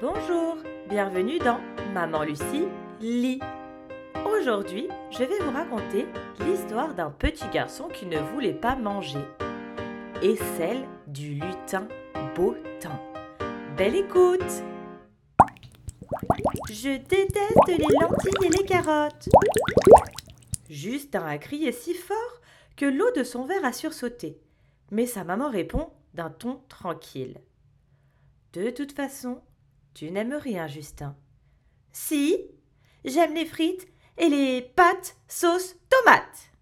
Bonjour, bienvenue dans Maman Lucie lit. Aujourd'hui, je vais vous raconter l'histoire d'un petit garçon qui ne voulait pas manger et celle du lutin Bottin. Belle écoute Je déteste les lentilles et les carottes. Justin a crié si fort que l'eau de son verre a sursauté. Mais sa maman répond d'un ton tranquille. De toute façon, tu n'aimes rien, Justin. Si, j'aime les frites et les pâtes sauce tomate.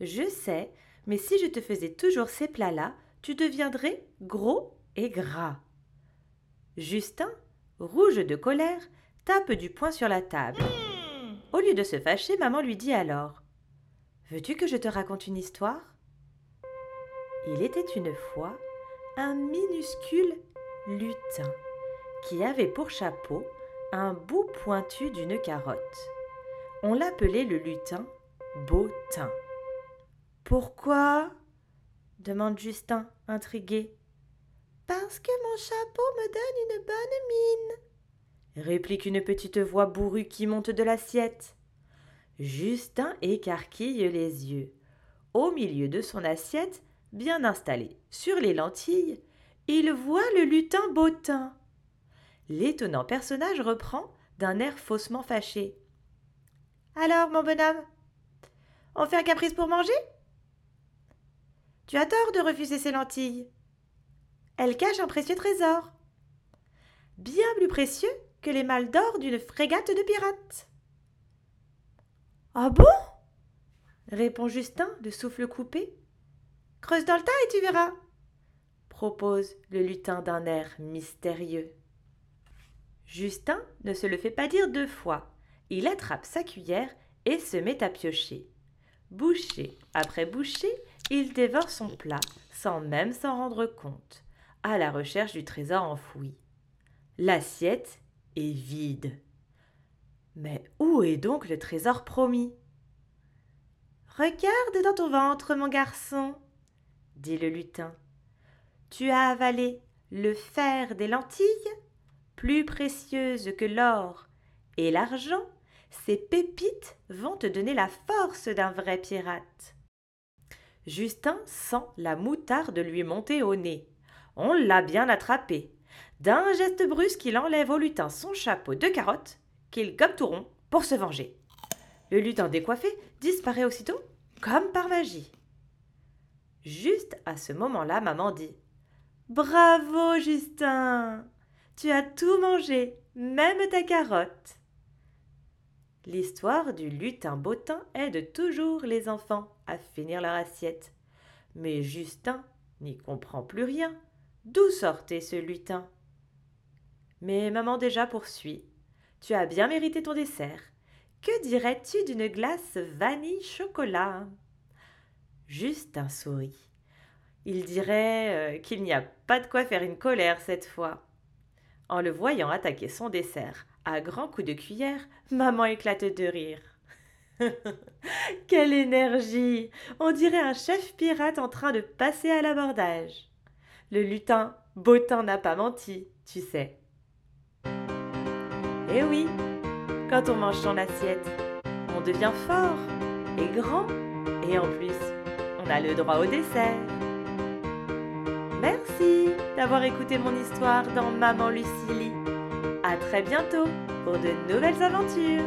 Je sais, mais si je te faisais toujours ces plats-là, tu deviendrais gros et gras. Justin, rouge de colère, tape du poing sur la table. Au lieu de se fâcher, maman lui dit alors Veux-tu que je te raconte une histoire? Il était une fois un minuscule lutin qui avait pour chapeau un bout pointu d'une carotte. On l'appelait le lutin Bottin. Pourquoi? demande Justin, intrigué. Parce que mon chapeau me donne une bonne mine, réplique une petite voix bourrue qui monte de l'assiette. Justin écarquille les yeux. Au milieu de son assiette, bien installé sur les lentilles, il voit le lutin Bottin. L'étonnant personnage reprend d'un air faussement fâché. Alors, mon bonhomme, on fait un caprice pour manger? Tu as tort de refuser ces lentilles. Elles cachent un précieux trésor, bien plus précieux que les malles d'or d'une frégate de pirates. Ah bon? répond Justin, de souffle coupé. Creuse dans le tas et tu verras, propose le lutin d'un air mystérieux. Justin ne se le fait pas dire deux fois. Il attrape sa cuillère et se met à piocher. Bouché après bouché, il dévore son plat sans même s'en rendre compte, à la recherche du trésor enfoui. L'assiette est vide. Mais où est donc le trésor promis? Regarde dans ton ventre, mon garçon, dit le lutin. Tu as avalé le fer des lentilles plus précieuses que l'or et l'argent, ces pépites vont te donner la force d'un vrai pirate. Justin sent la moutarde lui monter au nez. On l'a bien attrapé. D'un geste brusque, il enlève au lutin son chapeau de carotte, qu'il gobe tout rond pour se venger. Le lutin décoiffé disparaît aussitôt, comme par magie. Juste à ce moment-là, maman dit Bravo, Justin tu as tout mangé, même ta carotte. L'histoire du lutin bottin aide toujours les enfants à finir leur assiette. Mais Justin n'y comprend plus rien. D'où sortait ce lutin? Mais maman déjà poursuit. Tu as bien mérité ton dessert. Que dirais-tu d'une glace vanille chocolat? Justin sourit. Il dirait euh, qu'il n'y a pas de quoi faire une colère cette fois. En le voyant attaquer son dessert à grands coups de cuillère, maman éclate de rire. Quelle énergie On dirait un chef pirate en train de passer à l'abordage. Le lutin Bottin n'a pas menti, tu sais. Eh oui, quand on mange son assiette, on devient fort et grand, et en plus, on a le droit au dessert. Merci d'avoir écouté mon histoire dans Maman Lucie À très bientôt pour de nouvelles aventures.